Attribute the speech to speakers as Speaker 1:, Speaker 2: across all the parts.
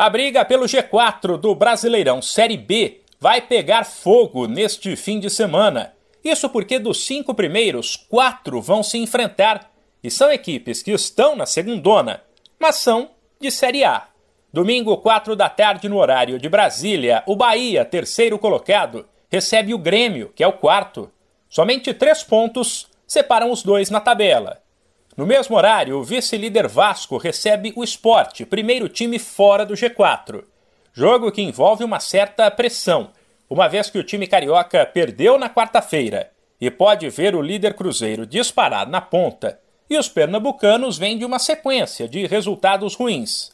Speaker 1: A briga pelo G4 do Brasileirão Série B vai pegar fogo neste fim de semana. Isso porque dos cinco primeiros, quatro vão se enfrentar e são equipes que estão na segundona, mas são de Série A. Domingo, quatro da tarde, no horário de Brasília, o Bahia, terceiro colocado, recebe o Grêmio, que é o quarto. Somente três pontos separam os dois na tabela. No mesmo horário, o vice-líder Vasco recebe o Esporte, primeiro time fora do G4. Jogo que envolve uma certa pressão, uma vez que o time carioca perdeu na quarta-feira e pode ver o líder Cruzeiro disparar na ponta, e os pernambucanos vêm de uma sequência de resultados ruins.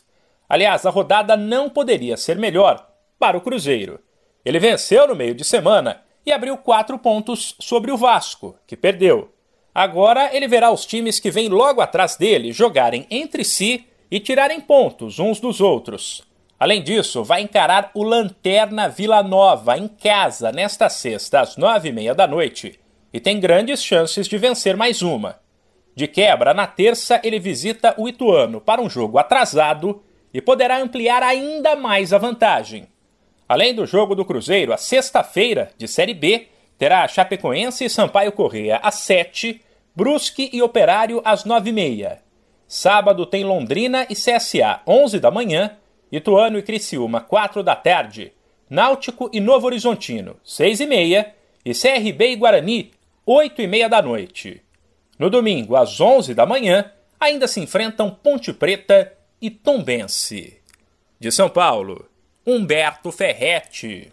Speaker 1: Aliás, a rodada não poderia ser melhor para o Cruzeiro. Ele venceu no meio de semana e abriu quatro pontos sobre o Vasco, que perdeu. Agora ele verá os times que vêm logo atrás dele jogarem entre si e tirarem pontos uns dos outros. Além disso, vai encarar o Lanterna Vila Nova em casa nesta sexta às nove e meia da noite e tem grandes chances de vencer mais uma. De quebra, na terça ele visita o Ituano para um jogo atrasado e poderá ampliar ainda mais a vantagem. Além do jogo do Cruzeiro, a sexta-feira, de Série B, terá Chapecoense e Sampaio Correia às sete Brusque e Operário às nove e meia. Sábado tem Londrina e CSA, onze da manhã, Ituano e Criciúma, quatro da tarde, Náutico e Novo Horizontino, seis e meia, e CRB e Guarani, oito e meia da noite. No domingo, às onze da manhã, ainda se enfrentam Ponte Preta e Tombense. De São Paulo, Humberto Ferretti.